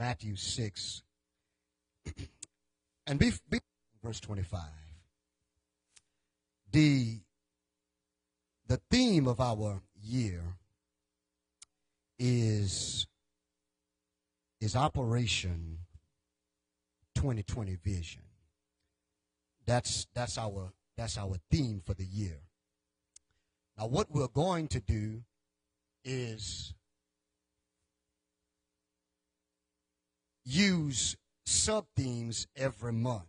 Matthew 6 and be, be verse 25. The, the theme of our year is, is Operation 2020 Vision. That's, that's, our, that's our theme for the year. Now, what we're going to do is use sub themes every month.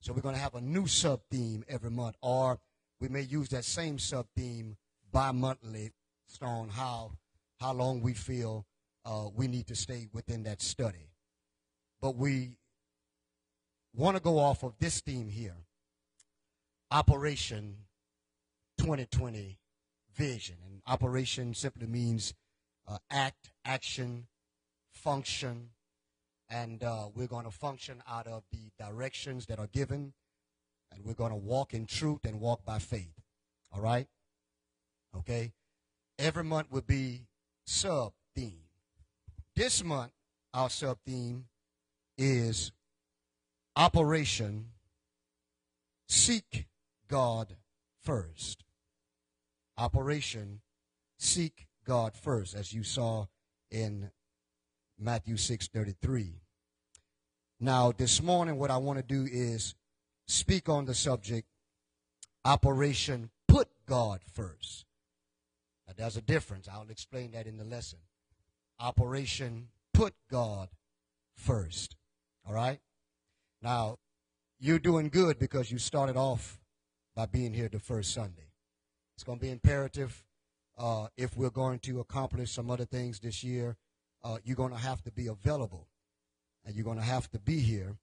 So we're going to have a new sub theme every month, or we may use that same sub theme bi monthly on how how long we feel uh, we need to stay within that study. But we want to go off of this theme here Operation 2020 Vision. And operation simply means uh, act, action, function, and uh, we're going to function out of the directions that are given, and we're going to walk in truth and walk by faith. All right? Okay? Every month will be sub theme. This month, our sub theme is Operation Seek God First. Operation Seek God First, as you saw in Matthew 6 33. Now, this morning, what I want to do is speak on the subject Operation Put God First. Now, there's a difference. I'll explain that in the lesson. Operation Put God First. All right? Now, you're doing good because you started off by being here the first Sunday. It's going to be imperative uh, if we're going to accomplish some other things this year uh, you're going to have to be available and you're going to have to be here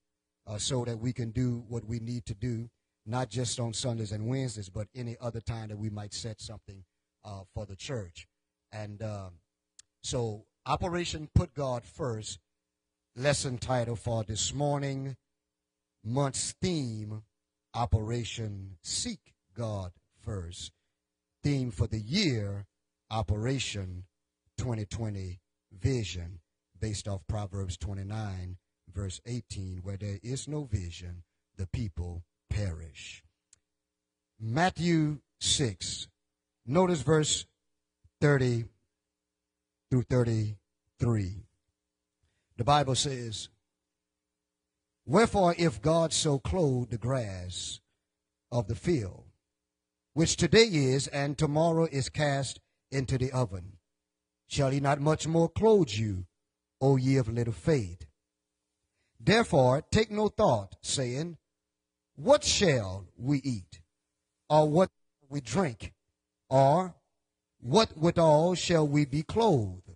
uh, so that we can do what we need to do, not just on Sundays and Wednesdays, but any other time that we might set something uh, for the church. And um, so, Operation Put God First, lesson title for this morning, month's theme, Operation Seek God First. Theme for the year, Operation 2020 vision based off Proverbs 29, verse 18, where there is no vision, the people perish. Matthew 6, notice verse 30 through 33. The Bible says, Wherefore, if God so clothe the grass of the field, which today is and tomorrow is cast into the oven, Shall he not much more clothe you, O ye of little faith? Therefore, take no thought, saying, What shall we eat? Or what we drink? Or what withal shall we be clothed?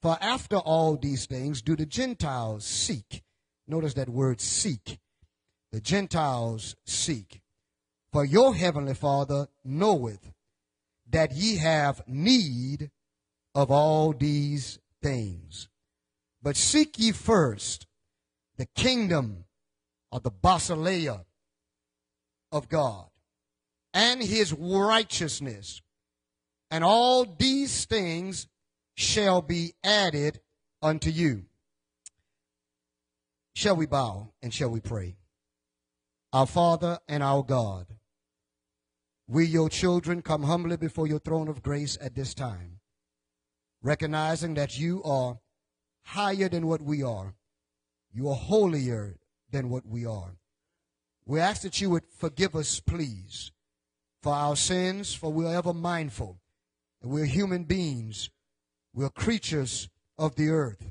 For after all these things do the Gentiles seek. Notice that word seek. The Gentiles seek. For your heavenly Father knoweth that ye have need of all these things. But seek ye first the kingdom of the basileia of God and his righteousness, and all these things shall be added unto you. Shall we bow and shall we pray? Our Father and our God, we, your children, come humbly before your throne of grace at this time recognizing that you are higher than what we are. You are holier than what we are. We ask that you would forgive us, please, for our sins, for we are ever mindful. And we're human beings. We're creatures of the earth.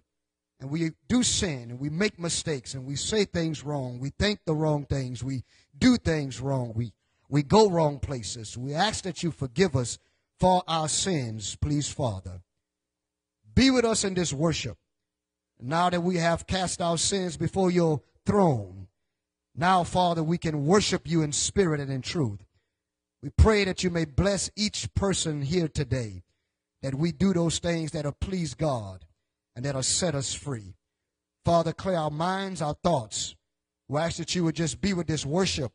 And we do sin and we make mistakes and we say things wrong. We think the wrong things. We do things wrong. We, we go wrong places. We ask that you forgive us for our sins, please, Father. Be with us in this worship. Now that we have cast our sins before your throne, now, Father, we can worship you in spirit and in truth. We pray that you may bless each person here today, that we do those things that are please God and that are set us free. Father, clear our minds, our thoughts. We ask that you would just be with this worship,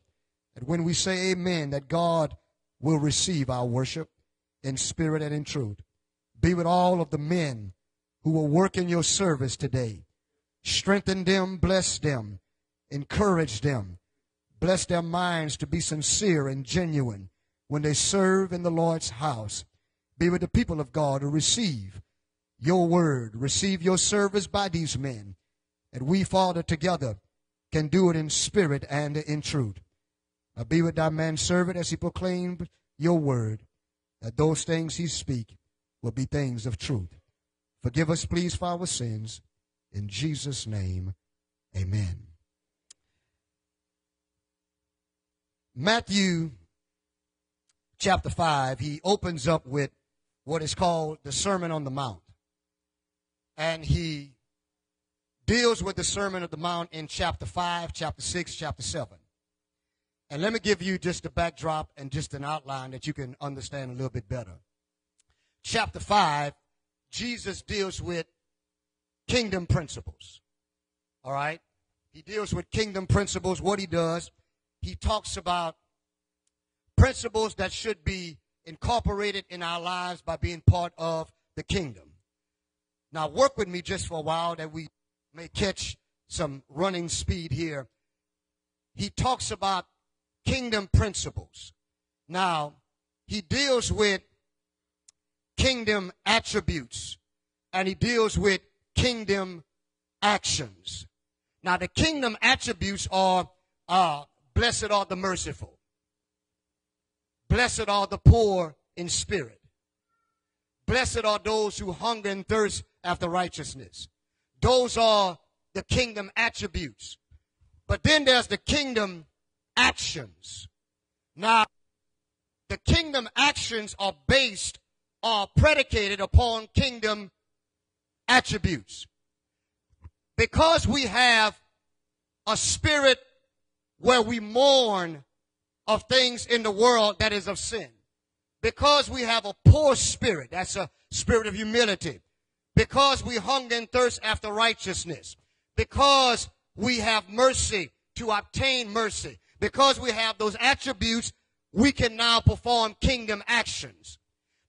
that when we say amen, that God will receive our worship in spirit and in truth. Be with all of the men who will work in your service today. Strengthen them, bless them, encourage them. Bless their minds to be sincere and genuine when they serve in the Lord's house. Be with the people of God who receive your word, receive your service by these men. And we, Father, together can do it in spirit and in truth. Now be with thy man servant as he proclaimed your word, that those things he speak will be things of truth. Forgive us, please, for our sins. In Jesus' name, amen. Matthew chapter 5, he opens up with what is called the Sermon on the Mount. And he deals with the Sermon on the Mount in chapter 5, chapter 6, chapter 7. And let me give you just a backdrop and just an outline that you can understand a little bit better. Chapter 5, Jesus deals with kingdom principles. All right? He deals with kingdom principles. What he does, he talks about principles that should be incorporated in our lives by being part of the kingdom. Now, work with me just for a while that we may catch some running speed here. He talks about kingdom principles. Now, he deals with kingdom attributes and he deals with kingdom actions. Now, the kingdom attributes are uh, blessed are the merciful, blessed are the poor in spirit, blessed are those who hunger and thirst after righteousness. Those are the kingdom attributes. But then there's the kingdom actions. Now, the kingdom actions are based, are predicated upon kingdom attributes. Because we have a spirit where we mourn of things in the world that is of sin. Because we have a poor spirit, that's a spirit of humility. Because we hunger and thirst after righteousness. Because we have mercy to obtain mercy. Because we have those attributes, we can now perform kingdom actions.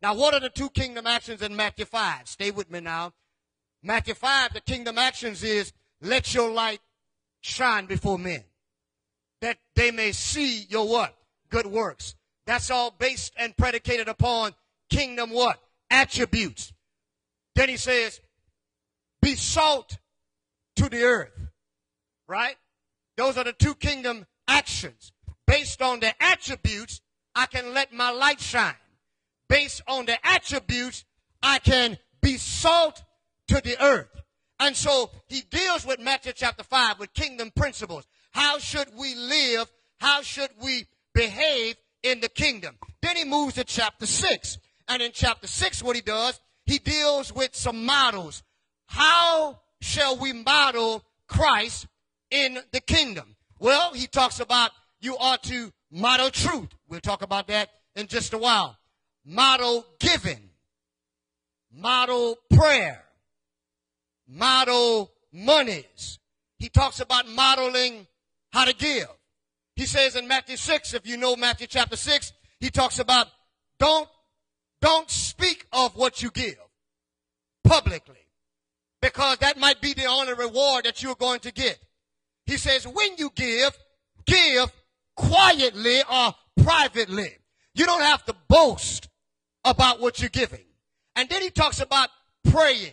Now, what are the two kingdom actions in Matthew 5? Stay with me now. Matthew 5, the kingdom actions is let your light shine before men that they may see your what? Good works. That's all based and predicated upon kingdom what? Attributes. Then he says, be salt to the earth. Right? Those are the two kingdom actions. Based on the attributes, I can let my light shine. Based on the attributes, I can be salt to the earth. And so he deals with Matthew chapter 5 with kingdom principles. How should we live? How should we behave in the kingdom? Then he moves to chapter 6. And in chapter 6, what he does, he deals with some models. How shall we model Christ in the kingdom? Well, he talks about you ought to model truth. We'll talk about that in just a while. Model giving. Model prayer model monies. He talks about modeling how to give. He says in Matthew 6, if you know Matthew chapter 6, he talks about don't, don't speak of what you give publicly because that might be the only reward that you're going to get. He says when you give, give quietly or privately. You don't have to boast about what you're giving. And then he talks about praying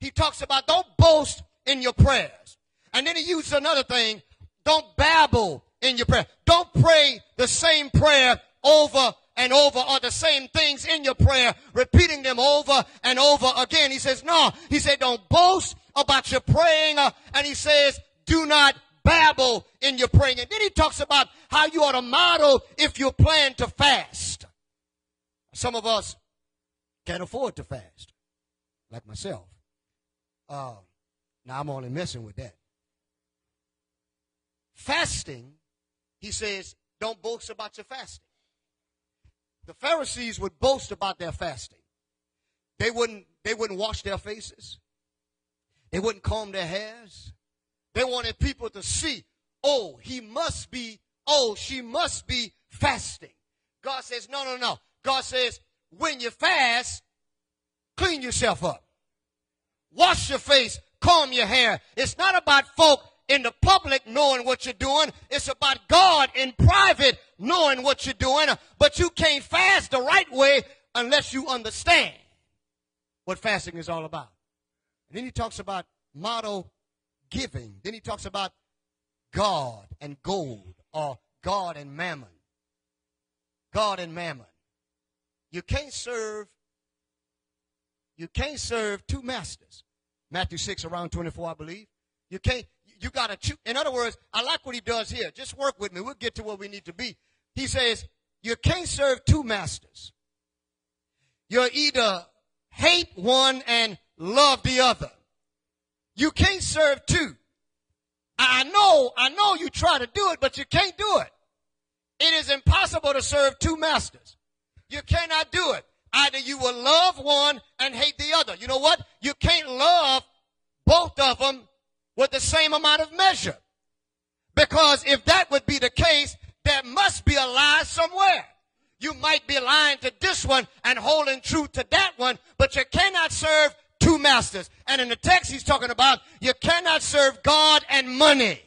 he talks about don't boast in your prayers. And then he uses another thing. Don't babble in your prayer. Don't pray the same prayer over and over or the same things in your prayer, repeating them over and over again. He says, no. He said, don't boast about your praying. Uh, and he says, do not babble in your praying. And then he talks about how you ought to model if you plan to fast. Some of us can't afford to fast, like myself. Uh, now I'm only messing with that. Fasting, he says, don't boast about your fasting. The Pharisees would boast about their fasting. They wouldn't, they wouldn't wash their faces. They wouldn't comb their hairs. They wanted people to see, oh, he must be, oh, she must be fasting. God says, no, no, no. God says, when you fast, clean yourself up. Wash your face, comb your hair. It's not about folk in the public knowing what you're doing. It's about God in private knowing what you're doing. But you can't fast the right way unless you understand what fasting is all about. And then he talks about model giving. Then he talks about God and gold or God and mammon. God and mammon. You can't serve you can't serve two masters. Matthew 6 around 24 I believe. You can't you got to choose. In other words, I like what he does here. Just work with me. We'll get to where we need to be. He says, you can't serve two masters. You're either hate one and love the other. You can't serve two. I know, I know you try to do it, but you can't do it. It is impossible to serve two masters. You cannot do it. Either you will love one and hate the other. You know what? You can't love both of them with the same amount of measure. Because if that would be the case, there must be a lie somewhere. You might be lying to this one and holding true to that one, but you cannot serve two masters. And in the text he's talking about, you cannot serve God and money.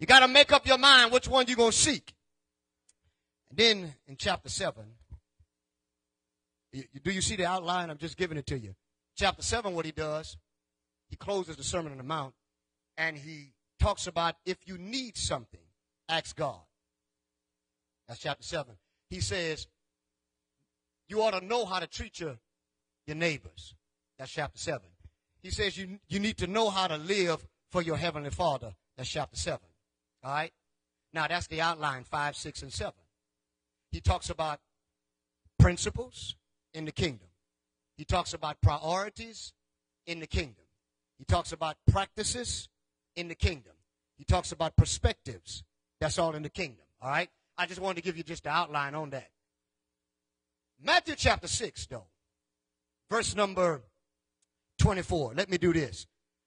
You got to make up your mind which one you're going to seek. And then in chapter 7, do you see the outline? I'm just giving it to you. Chapter 7, what he does, he closes the Sermon on the Mount and he talks about if you need something, ask God. That's chapter 7. He says, you ought to know how to treat your, your neighbors. That's chapter 7. He says you, you need to know how to live for your heavenly father. That's chapter 7. All right? Now that's the outline 5, 6, and 7. He talks about principles in the kingdom. He talks about priorities in the kingdom. He talks about practices in the kingdom. He talks about perspectives. That's all in the kingdom. All right? I just wanted to give you just an outline on that. Matthew chapter 6, though, verse number 24. Let me do this.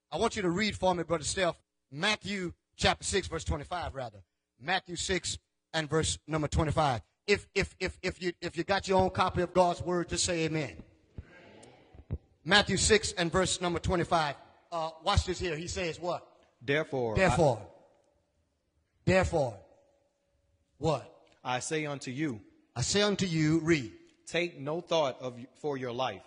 I want you to read for me, Brother Steph, Matthew chapter 6, verse 25, rather. Matthew 6 and verse number 25. If, if, if, if, you, if you got your own copy of God's word, just say amen. Matthew 6 and verse number 25. Uh, watch this here. He says what? Therefore, Therefore. I, therefore. What? I say unto you. I say unto you, read. Take no thought of for your life.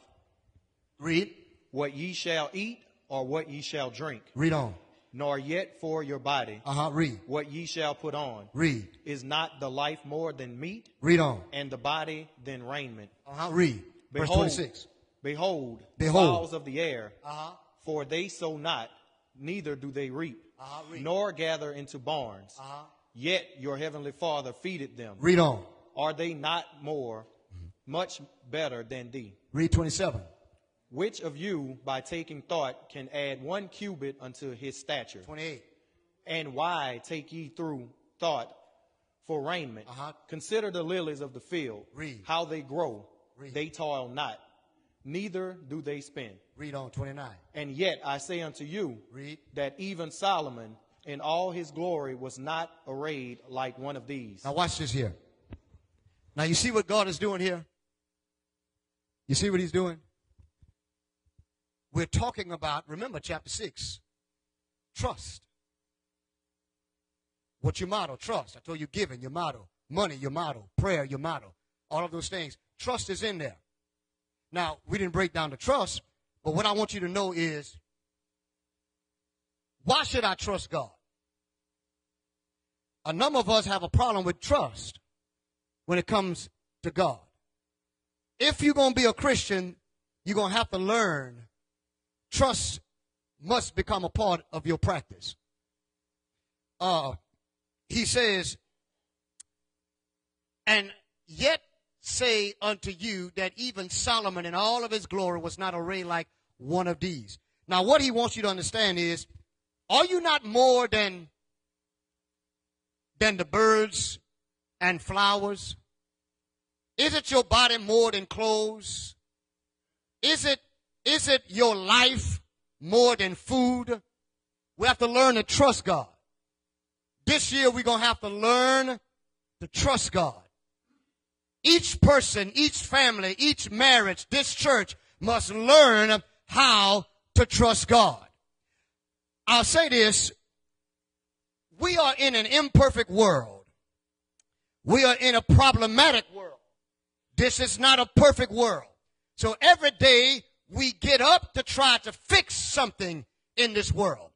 Read. What ye shall eat or what ye shall drink. Read on. Nor yet for your body. Uh-huh. Read. What ye shall put on. Read. Is not the life more than meat? Read on. And the body than raiment. Uh-huh. Read. Behold, Verse 26. Behold, Behold. fowls of the air. Uh-huh. For they sow not, neither do they reap, uh-huh. nor gather into barns. Uh-huh. Yet your heavenly Father feedeth them. Read on. Are they not more, much better than thee? Read 27. Which of you, by taking thought, can add one cubit unto his stature? 28. And why take ye through thought for raiment? Uh-huh. Consider the lilies of the field, Read. how they grow. Read. They toil not, neither do they spin. Read on 29. And yet I say unto you Read. that even Solomon in all his glory was not arrayed like one of these. Now watch this here. Now you see what God is doing here? You see what he's doing? We're talking about, remember chapter 6, trust. What's your motto? Trust. I told you giving, your motto. Money, your motto. Prayer, your motto. All of those things. Trust is in there. Now, we didn't break down the trust, but what I want you to know is why should I trust God? A number of us have a problem with trust when it comes to God. If you're going to be a Christian, you're going to have to learn trust must become a part of your practice. Uh, he says, and yet say unto you that even Solomon in all of his glory was not arrayed like one of these. Now, what he wants you to understand is, are you not more than, than the birds and flowers? Is it your body more than clothes? Is it, is it your life more than food? We have to learn to trust God. This year we're going to have to learn to trust God. Each person, each family, each marriage, this church must learn how to trust God. I'll say this. We are in an imperfect world. We are in a problematic world. This is not a perfect world. So every day we get up to try to fix something in this world.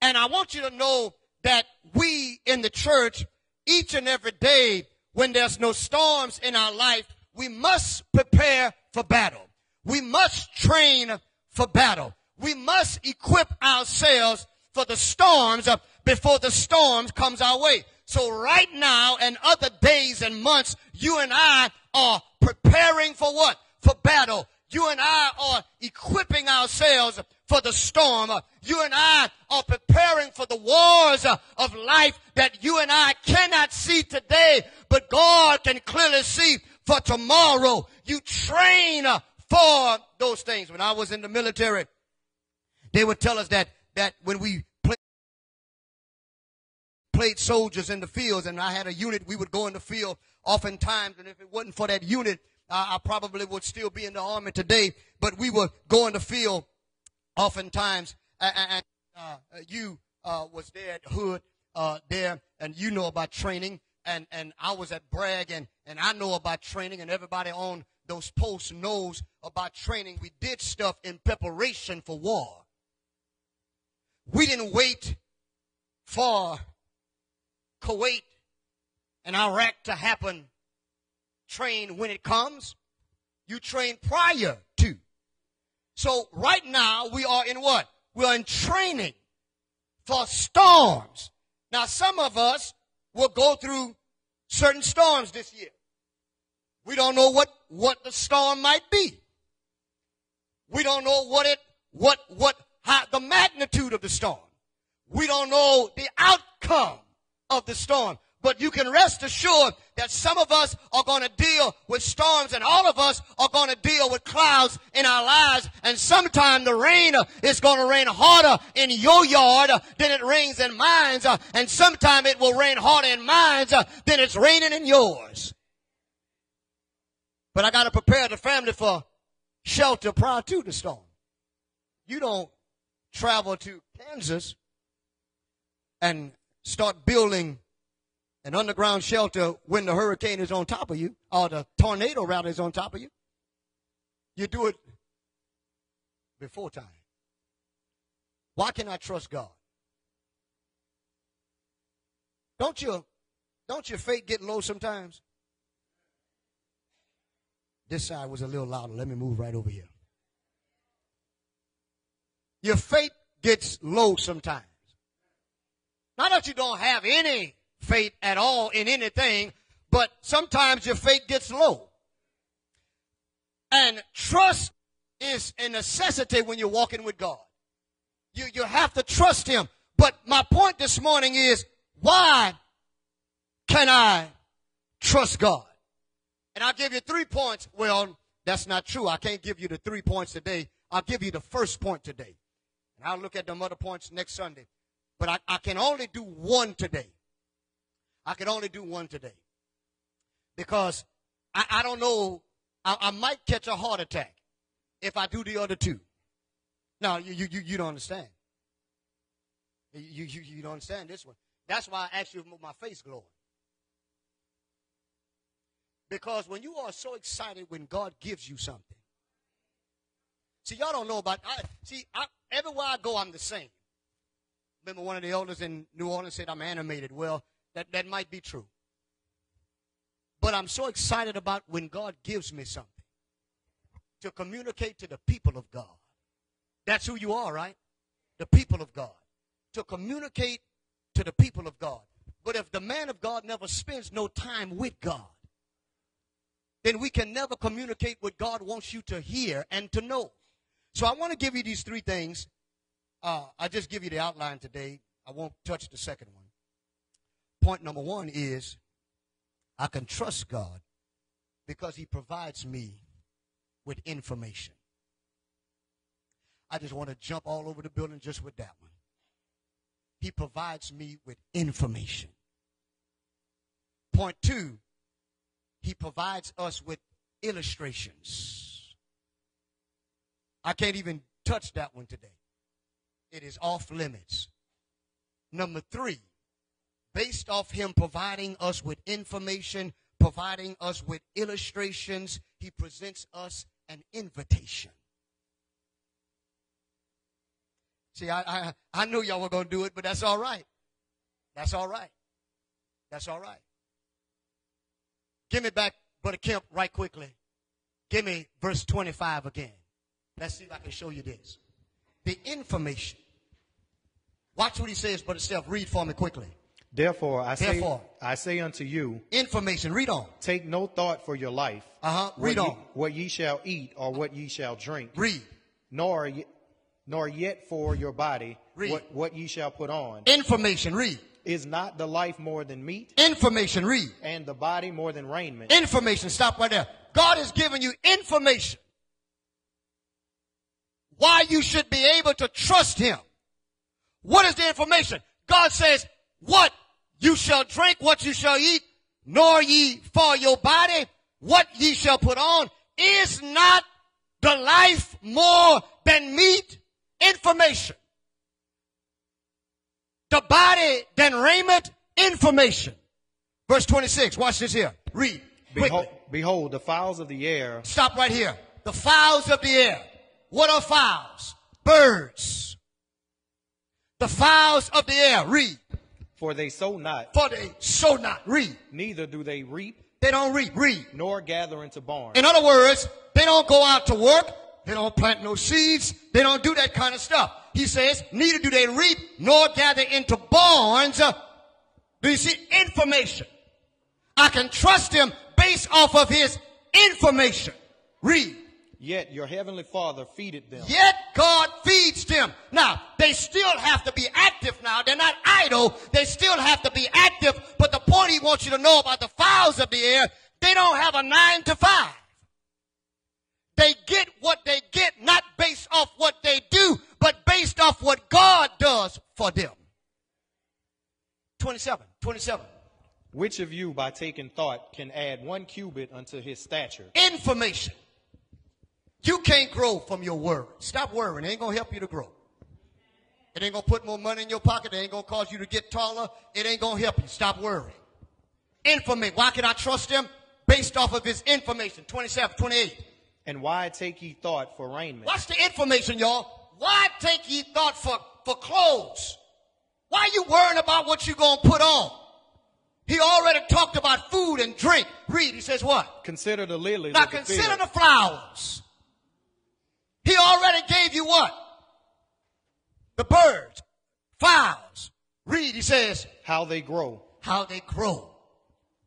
And I want you to know that we in the church, each and every day, when there's no storms in our life, we must prepare for battle. We must train for battle. We must equip ourselves for the storms before the storms comes our way. So right now and other days and months, you and I are preparing for what? For battle. You and I are equipping ourselves for the storm. You and I are preparing for the wars of life that you and I cannot see today, but God can clearly see for tomorrow. You train for those things. When I was in the military, they would tell us that, that when we played, played soldiers in the fields and I had a unit, we would go in the field oftentimes. And if it wasn't for that unit, I, probably would still be in the army today, but we were going to field oftentimes. And, uh, you uh, was there at Hood uh, there, and you know about training. And, and I was at Bragg, and, and I know about training, and everybody on those posts knows about training. We did stuff in preparation for war. We didn't wait for Kuwait and Iraq to happen train when it comes. You train prior to. So right now we are in what? We're in training for storms. Now some of us will go through certain storms this year. We don't know what, what the storm might be. We don't know what it, what, what, how, the magnitude of the storm. We don't know the outcome of the storm. But you can rest assured that some of us are going to deal with storms and all of us are going to deal with clouds in our lives. And sometime the rain is going to rain harder in your yard than it rains in mine. And sometime it will rain harder in mine than it's raining in yours. But I got to prepare the family for shelter prior to the storm. You don't travel to Kansas and start building an underground shelter when the hurricane is on top of you, or the tornado rather is on top of you. You do it before time. Why can I trust God? Don't you don't your faith get low sometimes? This side was a little louder. Let me move right over here. Your faith gets low sometimes. Not that you don't have any faith at all in anything, but sometimes your faith gets low. And trust is a necessity when you're walking with God. You, you have to trust Him. But my point this morning is, why can I trust God? And I'll give you three points. Well, that's not true. I can't give you the three points today. I'll give you the first point today. And I'll look at the other points next Sunday. But I, I can only do one today. I can only do one today. Because I, I don't know, I, I, might catch a heart attack if I do the other two. No, you, you, you don't understand. You, you, you don't understand this one. That's why I asked you my face glowing. Because when you are so excited when God gives you something. See, y'all don't know about, I, see, I, everywhere I go, I'm the same. Remember one of the elders in New Orleans said, I'm animated. Well, that, that might be true. But I'm so excited about when God gives me something to communicate to the people of God. That's who you are, right? The people of God. To communicate to the people of God. But if the man of God never spends no time with God, then we can never communicate what God wants you to hear and to know. So I want to give you these three things. Uh, I just give you the outline today. I won't touch the second one point number one is I can trust God because He provides me with information. I just want to jump all over the building just with that one. He provides me with information. Point two, He provides us with illustrations. I can't even touch that one today. It is off limits. Number three, based off him providing us with information, providing us with illustrations, he presents us an invitation. See, I, I, I knew y'all were going to do it, but that's all right. That's all right. That's all right. Give me back, Brother Kemp, right quickly. Give me verse 25 again. Let's see if I can show you this. The information. Watch what he says, Brother Steph. Read for me quickly. Therefore, I say, I say unto you, Information. Read on. take no thought for your life. Uh-huh. what Read ye- on. what ye shall eat or what ye shall drink, Read. nor ye- nor yet for your body Read. what, what ye shall put on. Information. Read. Is not the life more than meat, Information. Read. and the body more than raiment? Information. Stop right there. God has given you information. Why you should be able to trust Him. What is the information? God says, what you shall drink, what you shall eat, nor ye for your body, what ye shall put on, is not the life more than meat? Information. The body than raiment? Information. Verse 26. Watch this here. Read. Behold, behold, the fowls of the air Stop right here. The fowls of the air. What are fowls? Birds. The fowls of the air. Read. For they sow not, For they sow not. Read. neither do they reap, They don't reap. Read. nor gather into barns. In other words, they don't go out to work. They don't plant no seeds. They don't do that kind of stuff. He says, neither do they reap nor gather into barns. Uh, Do you see information? I can trust him based off of his information. Read. Yet your heavenly Father feedeth them. Yet God feeds them. Now, they still have to be active now. They're not idle. They still have to be active. But the point he wants you to know about the fowls of the air, they don't have a nine to five. They get what they get not based off what they do, but based off what God does for them. 27, 27. Which of you, by taking thought, can add one cubit unto his stature? Information. You can't grow from your worry. Stop worrying. It ain't going to help you to grow. It ain't going to put more money in your pocket. It ain't going to cause you to get taller. It ain't going to help you. Stop worrying. Information. Why can I trust him? Based off of his information. 27, 28. And why take ye thought for raiment? Watch the information, y'all. Why take ye thought for, for clothes? Why are you worrying about what you're going to put on? He already talked about food and drink. Read. He says what? Consider the lilies Now of the consider the flowers. He already gave you what? The birds, fowls. Read, he says, how they grow. how they grow.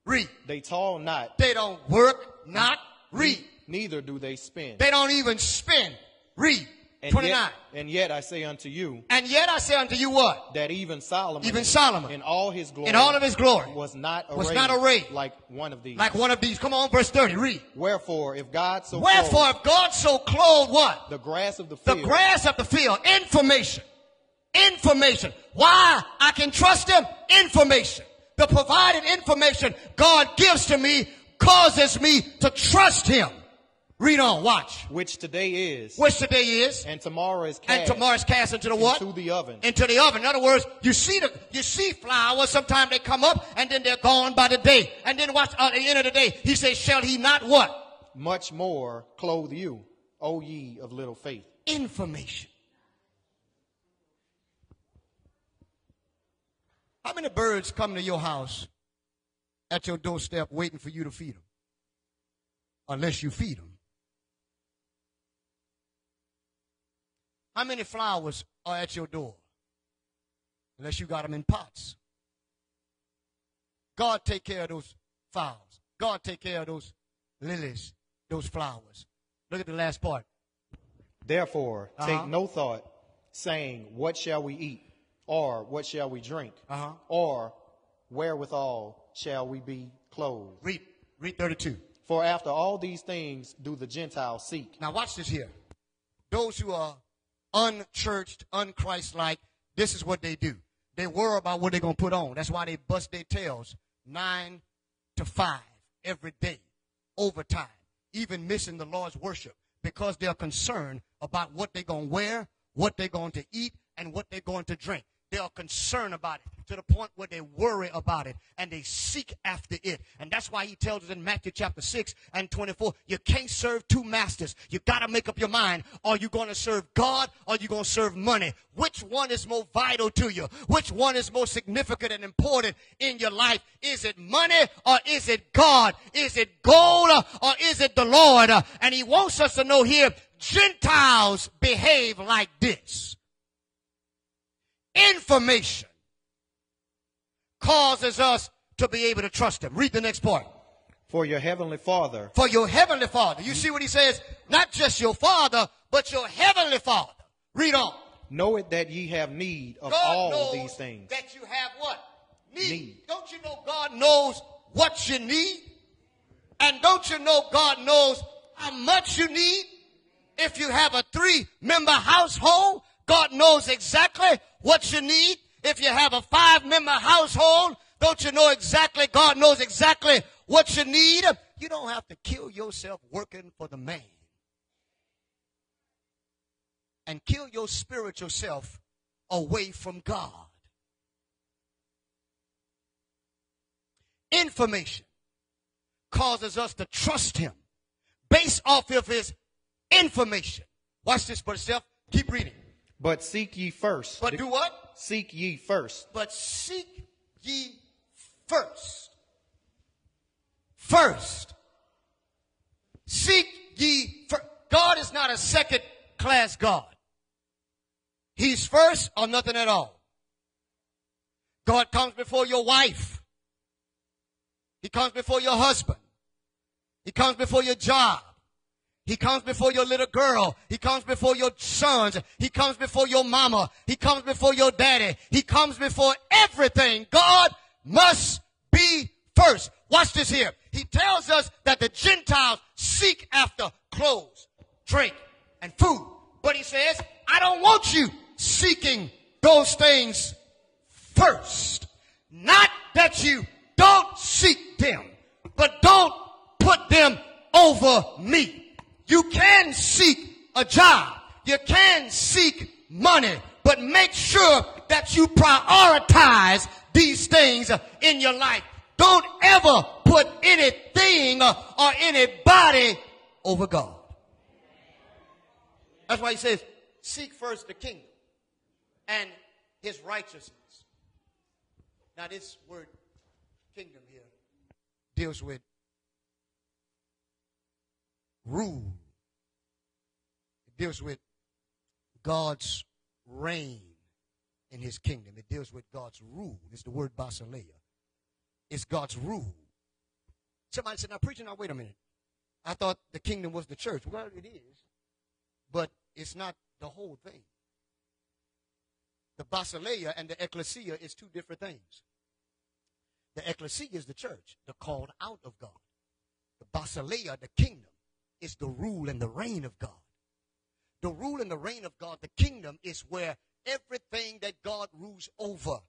Read. They tall not, They don't work, not read. neither do they spin. They don't even spin. Read. And 29. yet, and yet I say unto you And yet I say unto you what? that even Solomon, Even Solomon, in all his glory, in all of his glory, was not arrayed, was not arrayed like one of these. Like one of these. Come on, verse 30. Read. Wherefore, if God so Wherefore, clothed if God so clothed what? the grass of the field. The grass of the field. Information. Information. Why I can trust him? Information. The provided information God gives to me causes me to trust him. Read on. Watch. which today is, Which today is. and tomorrow is And cast tomorrow's cast into the what? into the oven. Into the oven. In other words, you see the, you see flowers. Sometimes they come up and then they're gone by the day. And then watch uh, at the end of the day. He says, shall he not what? Much more clothe you, O ye of little faith. information. How many birds come to your house at your doorstep waiting for you to feed them? Unless you feed them. How many flowers are at your door? Unless you got them in pots. God take care of those flowers. God take care of those lilies, those flowers. Look at the last part. Therefore, Uh-huh. take no thought, saying, What shall we eat? Or what shall we drink? Uh-huh. Or wherewithal shall we be clothed? Read, read 32. For after all these things do the Gentiles seek. Now watch this here. Those who are unchurched, unchristlike, this is what they do. They worry about what they're going to put on. That's why they bust their tails nine to five every day, overtime, even missing the Lord's worship because they're concerned about what they're going to wear, what they're going to eat, and what they're going to drink. They are concerned about it to the point where they worry about it and they seek after it. And that's why he tells us in Matthew chapter 6 and 24, you can't serve two masters. You got to make up your mind. Are you going to serve God or are you going to serve money? Which one is more vital to you? Which one is more significant and important in your life? Is it money or is it God? Is it gold or is it the Lord? And he wants us to know here, Gentiles behave like this. Information causes us to be able to trust him. Read the next part. For your heavenly Father For your heavenly father. You see what he says? Not just your father, but your heavenly father. Read on. Know it that ye have need of God all these things. that you have what? Need. Need. Don't you know God knows what you need? And don't you know God knows how much you need? If you have a three member household, God knows exactly what you need. If you have a five member household, don't you know exactly, God knows exactly what you need? You don't have to kill yourself working for the man. And kill your spiritual self away from God. Information causes us to trust him based off of his information. Watch this for yourself. Keep reading. But seek ye first. But do what? seek ye first But seek ye first. First. Seek ye first. God is not a second class God. He's first or nothing at all. God comes before your wife. He comes before your husband. He comes before your job. He comes before your little girl. He comes before your sons. He comes before your mama. He comes before your daddy. He comes before everything. God must be first. Watch this here. He tells us that the Gentiles seek after clothes, drink, and food. But he says, I don't want you seeking those things first. Not that you don't seek them, but don't put them over me. You can seek a job. You can seek money, but make sure that you prioritize these things in your life. Don't ever put anything or anybody over God. That's why he says, seek first the kingdom and his righteousness. Now, this word kingdom here deals with rule, it deals with God's reign in his kingdom, it deals with God's rule. It's the word basileia. It's God's rule. Somebody said, Now, preacher, now wait a minute. I thought the kingdom was the church. Well, it is, but it's not the whole thing. The basileia and the ecclesia is two different things. The ecclesia is the church, the called out of God. The basileia, the kingdom, is the rule and the reign of God. The rule and the reign of God, the kingdom, is where everything that God rules over,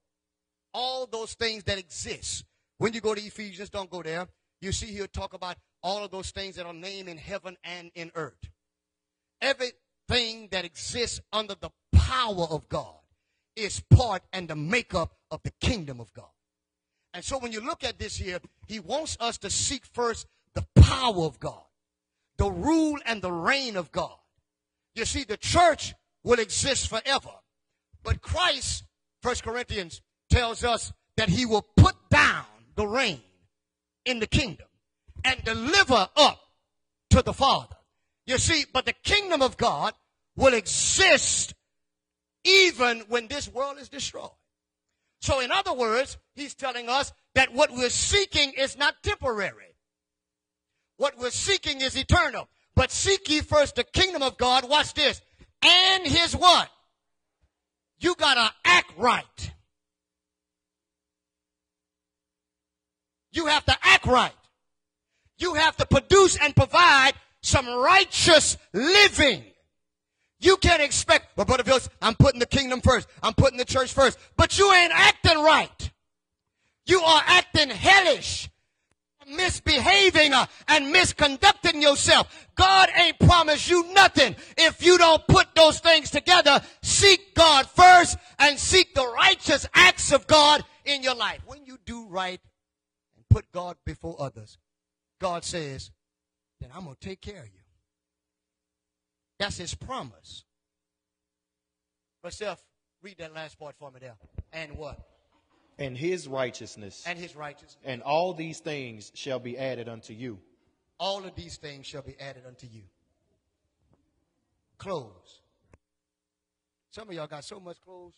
all those things that exist. When you go to Ephesians, don't go there. You see here talk about all of those things that are named in heaven and in earth. Everything that exists under the power of God is part and the makeup of the kingdom of God. And so when you look at this here, he wants us to seek first the power of God, the rule and the reign of God. You see, the church will exist forever. But Christ, First Corinthians, tells us that he will put down the reign in the kingdom and deliver up to the Father. You see, but the kingdom of God will exist even when this world is destroyed. So, in other words, he's telling us that what we're seeking is not temporary. What we're seeking is eternal. But seek ye first the kingdom of God. Watch this. And his what? You gotta act right. You have to act right. You have to produce and provide some righteous living. You can't expect, well, Brother Phillips, I'm putting the kingdom first. I'm putting the church first. But you ain't acting right. You are acting hellish, misbehaving uh, and misconducting yourself. God ain't promised you nothing if you don't put those things together. Seek God first and seek the righteous acts of God in your life. When you do right and put God before others, God says, then I'm going to take care of you. That's his promise. Steph, read that last part for me there. And what? And his righteousness. And his righteousness. And all these things shall be added unto you. All of these things shall be added unto you. Clothes. Some of y'all got so much clothes.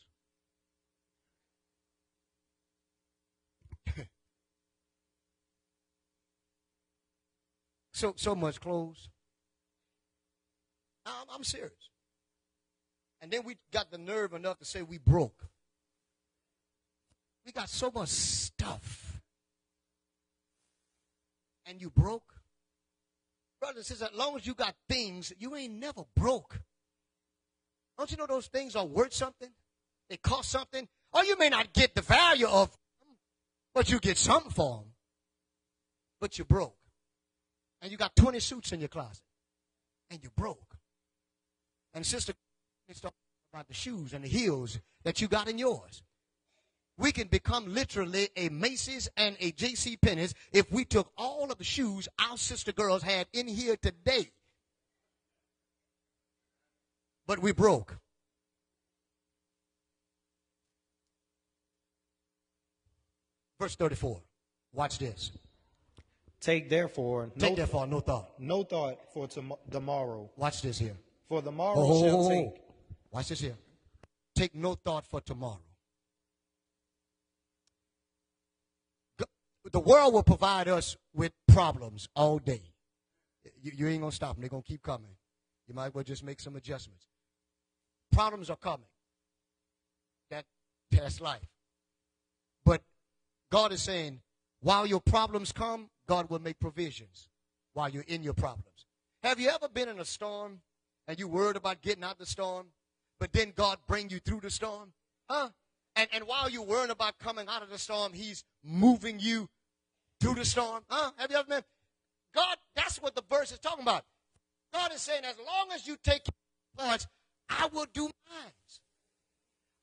so so much clothes. I'm, I'm serious. And then we got the nerve enough to say we broke. We got so much stuff. And you broke. Brothers says, as long as you got things, you ain't never broke. Don't you know those things are worth something? They cost something. Or you may not get the value of them, but you get something for them. But you broke. And you got 20 suits in your closet. And you broke. And sister, it's talking about the shoes and the heels that you got in yours. We can become literally a Macy's and a J.C. Penney's if we took all of the shoes our sister girls had in here today. But we broke. Verse 34. Watch this. Take therefore no, Take therefore no thought. no thought for tom- the. Watch this here. For the morrow oh, oh, shall oh, oh, take. oh. Watch this here. Take no thought for tomorrow. The world will provide us with problems all day. You, you ain't gonna stop them. They're gonna keep coming. You might well just make some adjustments. Problems are coming. That that's life. But God is saying, while your problems come, God will make provisions while you're in your problems. Have you ever been in a storm and you worried about getting out the storm, but then God bring you through the storm? Huh? And, and while you're worrying about coming out of the storm, He's moving you through the storm. Huh? Have you ever been? God, that's what the verse is talking about. God is saying, as long as you take parts, I will do mine.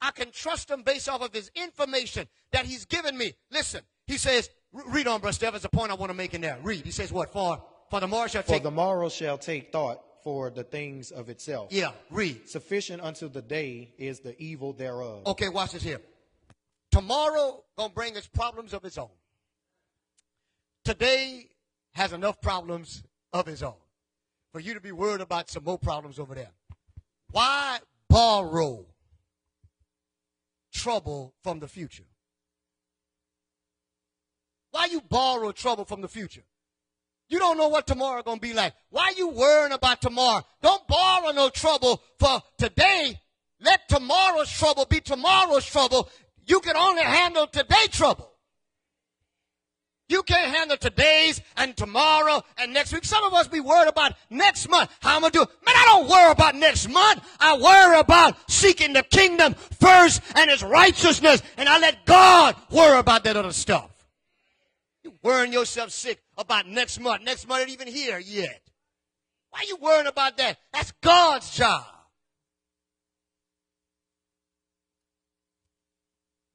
I can trust him based off of his information that he's given me. Listen, he says, read on, Brother Steph, it's a point I want to make in there. Read. He says what? For, for the morrow shall For take. the morrow shall take thought for the things of itself. yeah, read. Sufficient unto the day is the evil thereof. Okay, watch this here. Tomorrow gonna bring its problems of its own. Today has enough problems of its own for you to be worried about some more problems over there. Why borrow trouble from the future? Why you borrow trouble from the future? You don't know what tomorrow gonna be like. Why you worrying about tomorrow? Don't borrow no trouble for today. Let tomorrow's trouble be tomorrow's trouble. You can only handle today trouble. You can't handle today's and tomorrow and next week. Some of us be worried about next month. How gonna do it. Man, I don't worry about next month. I worry about seeking the kingdom first and its righteousness. And I let God worry about that other stuff. You worrying yourself sick about next month. Next month ain't even here yet. Why are you worrying about that? That's God's job.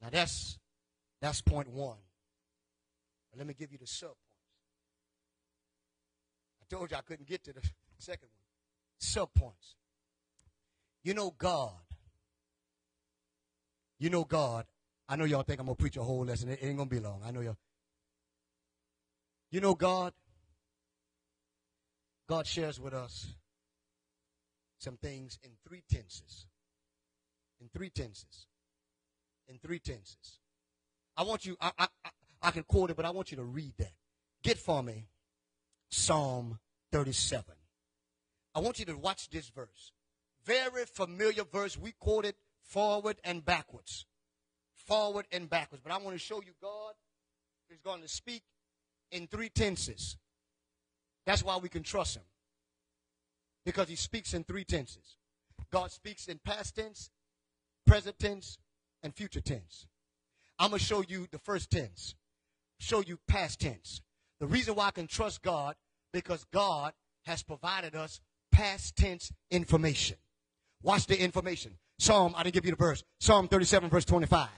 Now that's that's point one. Let me give you the sub points. I told you I couldn't get to the second one. Sub points. You know God. You know God. I know y'all think I'm gonna preach a whole lesson. It ain't gonna be long. I know y'all. You know God. God shares with us some things in three tenses. In three tenses. In three tenses. I want you, I, I, I- can quote it, but I want you to read that. Get for me Psalm 37. I want you to watch this verse. Very familiar verse. We quote it forward and backwards. Forward and backwards. But I want to show you God is going to speak in three tenses. That's why we can trust him. Because he speaks in three tenses. God speaks in past tense, present tense, and future tense. I'm going to show you the first tense, show you past tense. The reason why I can trust God, because God has provided us past tense information. Watch the information. Psalm, I didn't give you the verse. Psalm 37, verse 25.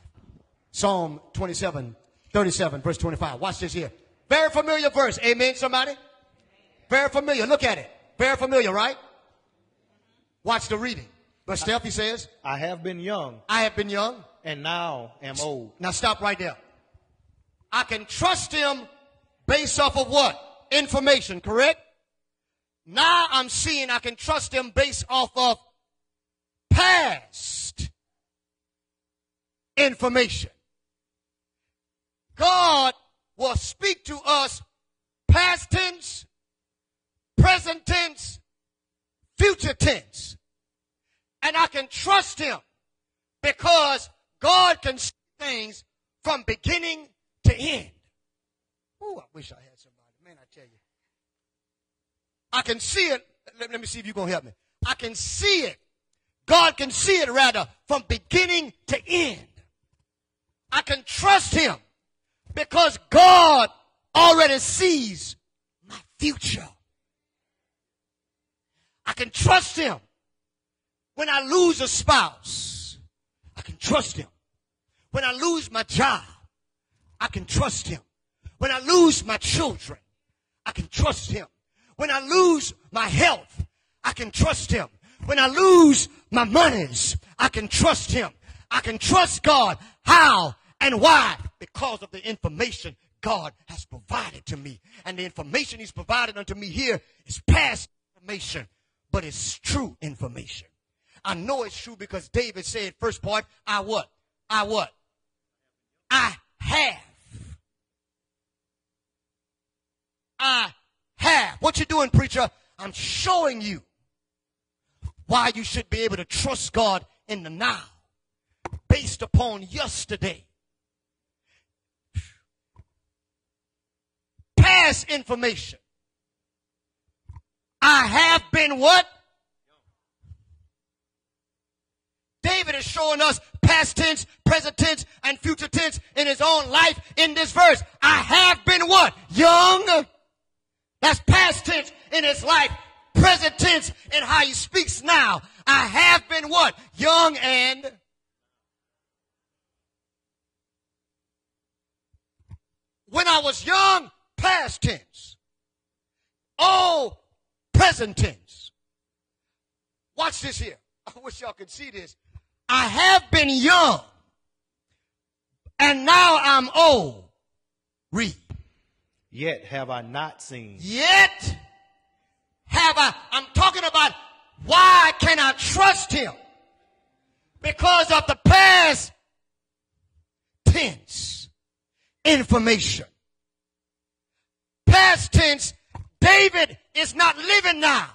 Psalm 27, 37, verse 25. Watch this here. Very familiar verse. Amen, somebody? Very familiar. Look at it. Very familiar, right? Watch the reading. But Steph, he says, I have been young I have been young. and now am old. Now stop right there. I can trust him based off of what? Information, correct? Now I'm seeing I can trust him based off of past information. God will speak to us past tense, present tense, future tense. And I can trust him because God can see things from beginning to end. Oh, I wish I had somebody. Man, I tell you. I can see it. Let, let me see if you're going to help me. I can see it. God can see it rather from beginning to end. I can trust him because God already sees my future. I can trust him when I lose a spouse. I can trust him. When I lose my job, I can trust him. When I lose my children, I can trust him. When I lose my health, I can trust him. When I lose my monies, I can trust him. I can trust God. How and why? Because of the information God has provided to me. And the information he's provided unto me here is past information, but it's true information. I know it's true because David said, first part, I what? I what? I have. I have. What you doing, preacher? I'm showing you why you should be able to trust God in the now based upon yesterday. Past information. I have been what? David is showing us past tense, present tense, and future tense in his own life in this verse. I have been what? Young. That's past tense in his life. Present tense in how he speaks now. I have been what? Young and when I was young, past tense. Oh, present tense. Watch this here. I wish y'all could see this. I have been young and now I'm old. Read. Yet have I not seen. Yet have I, I'm talking about why can I trust him? Because of the past tense information. Past tense, David is not living now.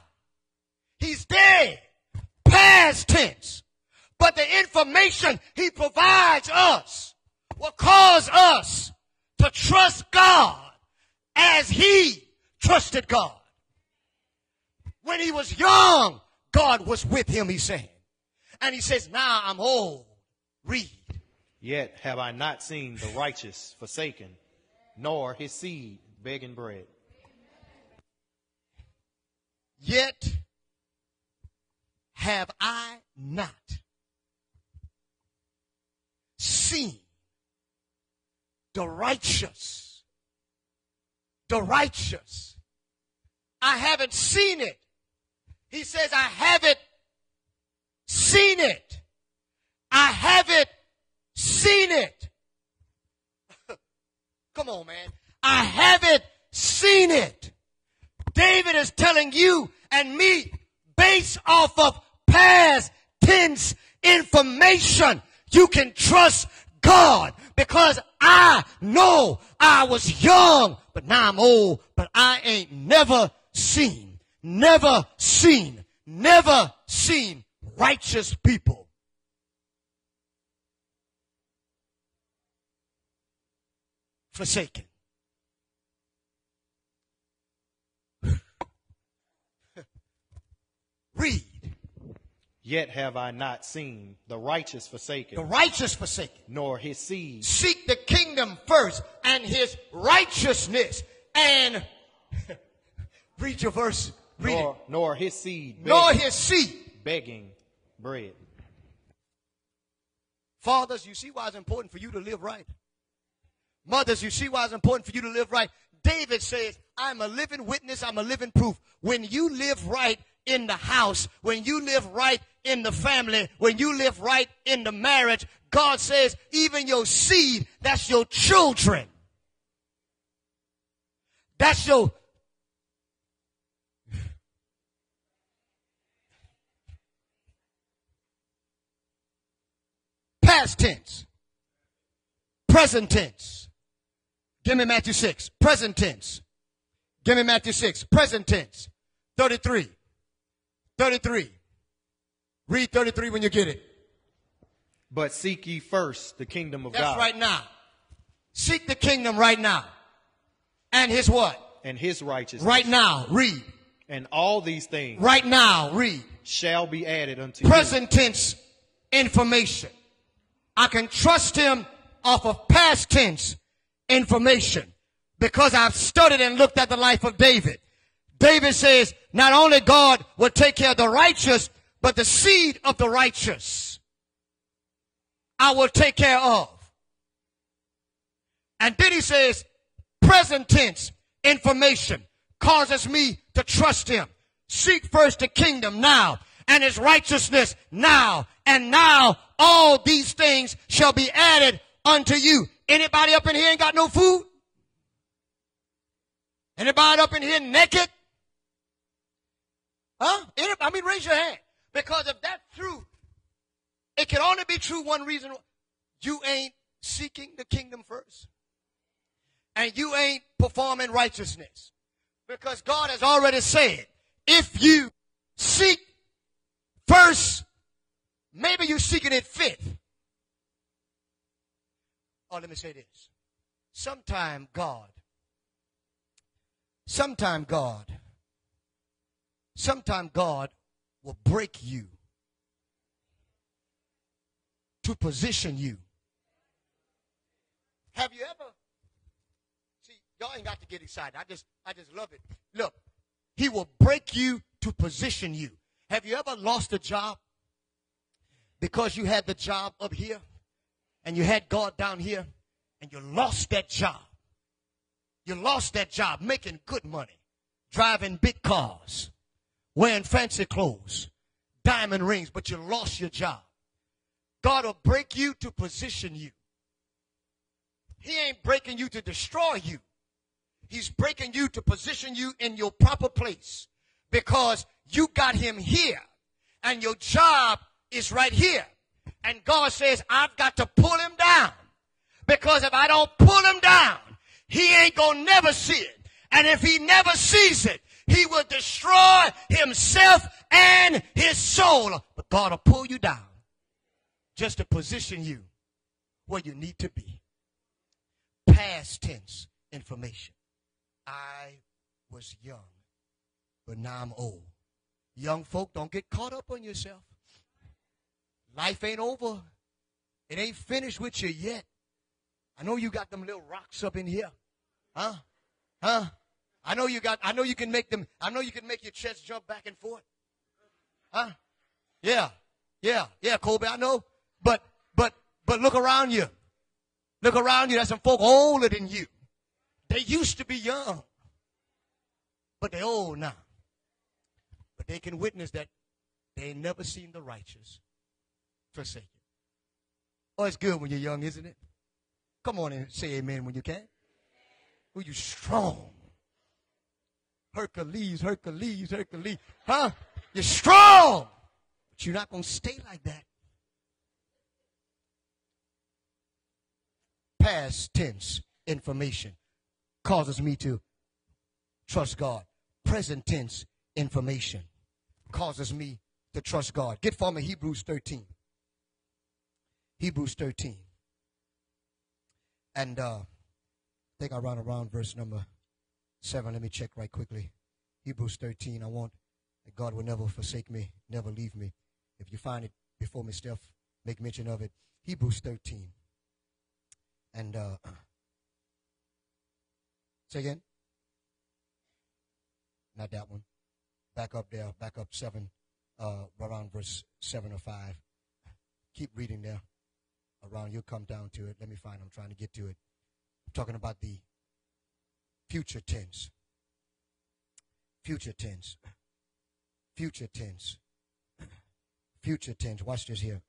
He's dead. Past tense. But the information he provides us will cause us to trust God as he trusted God. When he was young, God was with him, he said. And he says, now I'm old. Read. Yet have I not seen the righteous forsaken, nor his seed begging bread. Yet have I not seen the righteous. The righteous. I haven't seen it. He says, I haven't seen it. I haven't seen it. Come on, man. I haven't seen it. David is telling you and me based off of past tense information. You can trust God because I know I was young, but now I'm old, but I ain't never seen, never seen, never seen righteous people. Forsaken. Read. Yet have I not seen the righteous forsaken, The righteous forsaken. nor his seed Seek the kingdom first and his righteousness. And read your verse. Read nor, it. nor his seed Nor his seed begging bread. Fathers, you see why it's important for you to live right. Mothers, you see why it's important for you to live right. David says, I'm a living witness, I'm a living proof. When you live right in the house, when you live right in the family, when you live right in the marriage, God says, even your seed, that's your children. That's your past tense, present tense. Give me Matthew 6, present tense. Give me Matthew 6, present tense. 33. 33. Read 33 when you get it. But seek ye first the kingdom of That's God right now. Seek the kingdom right now. And his what? and his righteousness. Right now. Read. And all these things Right now. Read. shall be added unto Present tense information. I can trust him off of past tense information because I've studied and looked at the life of David. David says not only God will take care of the righteous, but the seed of the righteous I will take care of. And then he says present tense information causes me to trust him. Seek first the kingdom now and his righteousness now. And now all these things shall be added unto you. Anybody up in here ain't got no food? Anybody up in here naked? Huh? I mean, raise your hand. Because if that's true, it can only be true one reason. You ain't seeking the kingdom first. And you ain't performing righteousness. Because God has already said, if you seek first, maybe you're seeking it fifth. Oh, let me say this. Sometime God, sometime God, sometime God will break you to position you. Have you ever see y'all ain't got to get excited. I just I just love it. Look, he will break you to position you. Have you ever lost a job because you had the job up here and you had God down here and you lost that job? You lost that job making good money, driving big cars, wearing fancy clothes, diamond rings, but you lost your job. God will break you to position you. He ain't breaking you to destroy you. He's breaking you to position you in your proper place because you got him here and your job is right here. And God says, I've got to pull him down because if I don't pull him down, he ain't gonna never see it. And if he never sees it, he will destroy himself and his soul. But God will pull you down just to position you where you need to be. Past tense information. I was young, but now I'm old. Young folk, don't get caught up on yourself. Life ain't over. It ain't finished with you yet. I know you got them little rocks up in here. Huh? Huh? I know you got, I know you can make them, I know you can make your chest jump back and forth. Huh? Yeah. Yeah. Yeah, Colby, I know. But, but, but look around you. Look around you. There's some folk older than you. They used to be young, but they're old now. But they can witness that they ain't never seen the righteous forsaken. Oh, it's good when you're young, isn't it? Come on and say amen when you can. Oh, you strong. Hercules, Hercules, Hercules. Huh? You're strong. But you're not going to stay like that. Past tense information causes me to trust God. Present tense information causes me to trust God. Get for me Hebrews 13. Hebrews 13. And uh, I think I run around verse number 7. Let me check right quickly. Hebrews 13. I want that God will never forsake me, never leave me. If you find it before me, Steph, make mention of it. Hebrews 13. And uh, say again. Not that one. Back up there. Back up seven. Uh, around verse seven or five. Keep reading there. around. You'll come down to it. Let me find. I'm trying to get to it. I'm talking about the future tense. Future tense. Future tense. Future tense. Watch this here.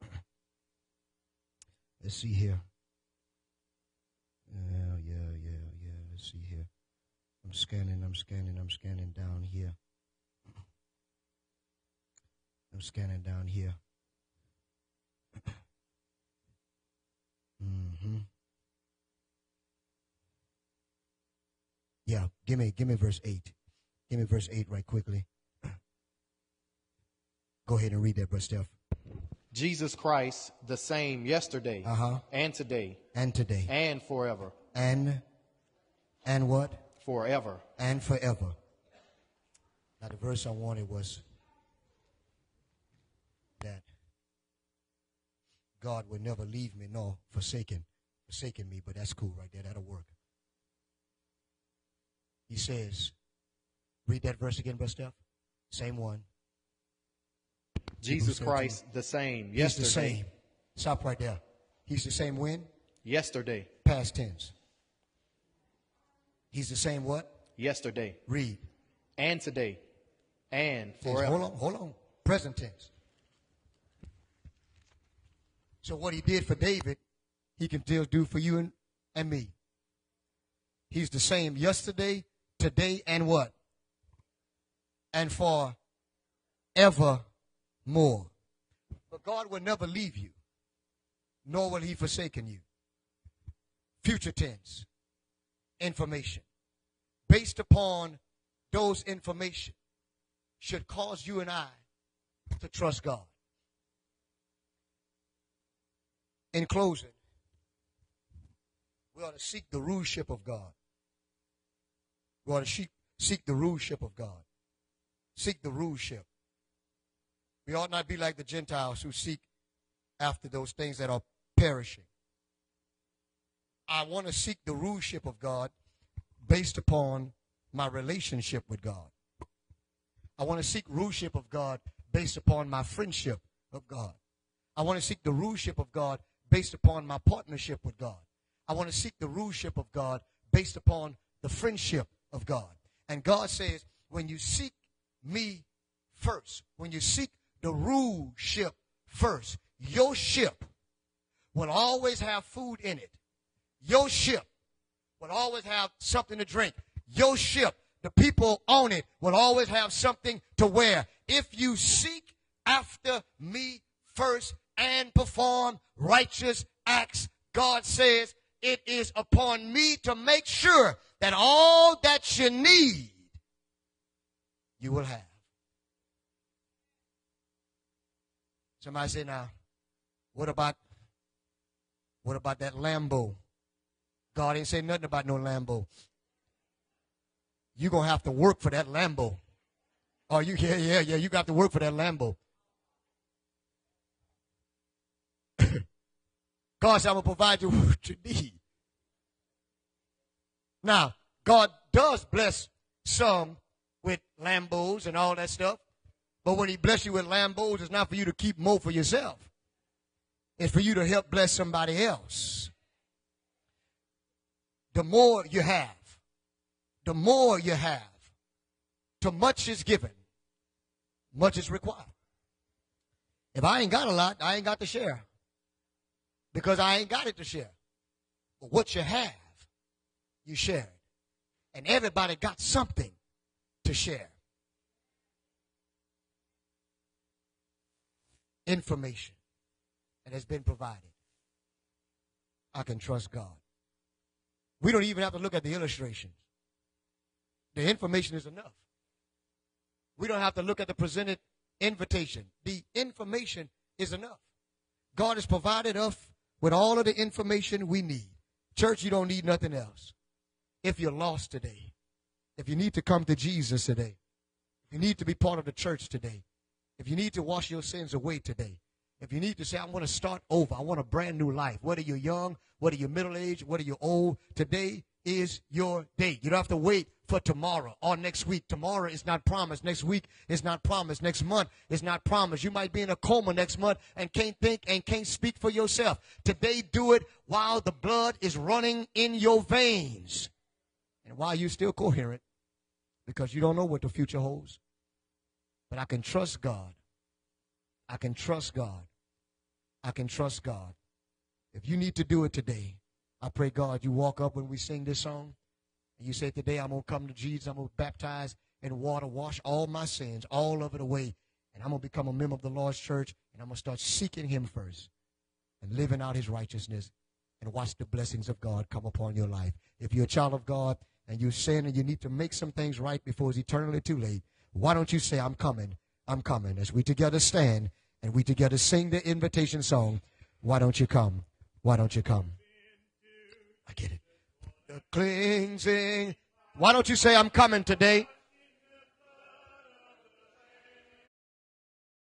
Let's see here. Yeah, yeah, yeah, yeah. Let's see here. I'm scanning, I'm scanning, I'm scanning down here. I'm scanning down here. hmm Yeah, give me give me verse eight. Give me verse eight right quickly. Go ahead and read that, Brother Steph. Jesus Christ, the same yesterday Uh-huh. and today And today. and forever. And and what? Forever. And forever. Now the verse I wanted was that God would never leave me nor forsaken forsaken me, but that's cool right there. That'll work. He says, read that verse again, Brother Steph. Same one. Jesus Christ, the same He's yesterday. the same. Stop right there. He's the same when? Yesterday. Past tense. He's the same what? Yesterday. Read. And today. And forever. Hold on, hold on. Present tense. So what he did for David, he can still do for you and, and me. He's the same yesterday, today, and what? And for ever more. But God will never leave you, nor will he forsaken you. Future tense. Information. Based upon those information should cause you and I to trust God. In closing, we ought to seek the ruleship of God. We ought to seek, seek the ruleship of God. Seek the ruleship. We ought not be like the Gentiles who seek after those things that are perishing. I want to seek the ruleship of God based upon my relationship with God. I want to seek ruleship of God based upon my friendship of God. I want to seek the ruleship of God based upon my partnership with God. I want to seek the ruleship of God based upon the friendship of God. And God says, when you seek me first, when you seek the ruleship first, your ship will always have food in it. Your ship will always have something to drink. Your ship, the people on it, will always have something to wear. If you seek after me first and perform righteous acts, God says, it is upon me to make sure that all that you need, you will have. Somebody say now, what about what about that Lambo? God ain't say nothing about no Lambo. You're gonna have to work for that Lambo. Oh, you yeah, yeah, yeah, you got to work for that Lambo. God said, I'm gonna provide you what you need. Now, God does bless some with Lambos and all that stuff. But when he bless you with Lambos, it's not for you to keep more for yourself. It's for you to help bless somebody else. The more you have, the more you have, to much is given, much is required. If I ain't got a lot, I ain't got to share. Because I ain't got it to share. But what you have, you share it. And everybody got something to share. Information that has been provided. I can trust God. We don't even have to look at the illustrations. The information is enough. We don't have to look at the presented invitation. The information is enough. God has provided us with all of the information we need. Church, you don't need nothing else. If you're lost today, if you need to come to Jesus today, if you need to be part of the church today, if you need to wash your sins away today, if you need to say, I want to start over, I want a brand new life, whether you're young, whether you're middle aged, whether you're old, today is your day. You don't have to wait for tomorrow or next week. Tomorrow is not promised. Next week is not promised. Next month is not promised. You might be in a coma next month and can't think and can't speak for yourself. Today, do it while the blood is running in your veins and while you're still coherent because you don't know what the future holds. But I can trust God. I can trust God. I can trust God. If you need to do it today, I pray God you walk up when we sing this song and you say, Today I'm going to come to Jesus. I'm going to baptize in water, wash all my sins, all of it away. And I'm going to become a member of the Lord's church and I'm going to start seeking Him first and living out His righteousness and watch the blessings of God come upon your life. If you're a child of God and you sin and you need to make some things right before it's eternally too late, why don't you say, I'm coming, I'm coming, as we together stand and we together sing the invitation song, Why Don't You Come? Why Don't You Come? I get it. The cleansing. Why don't you say, I'm coming today?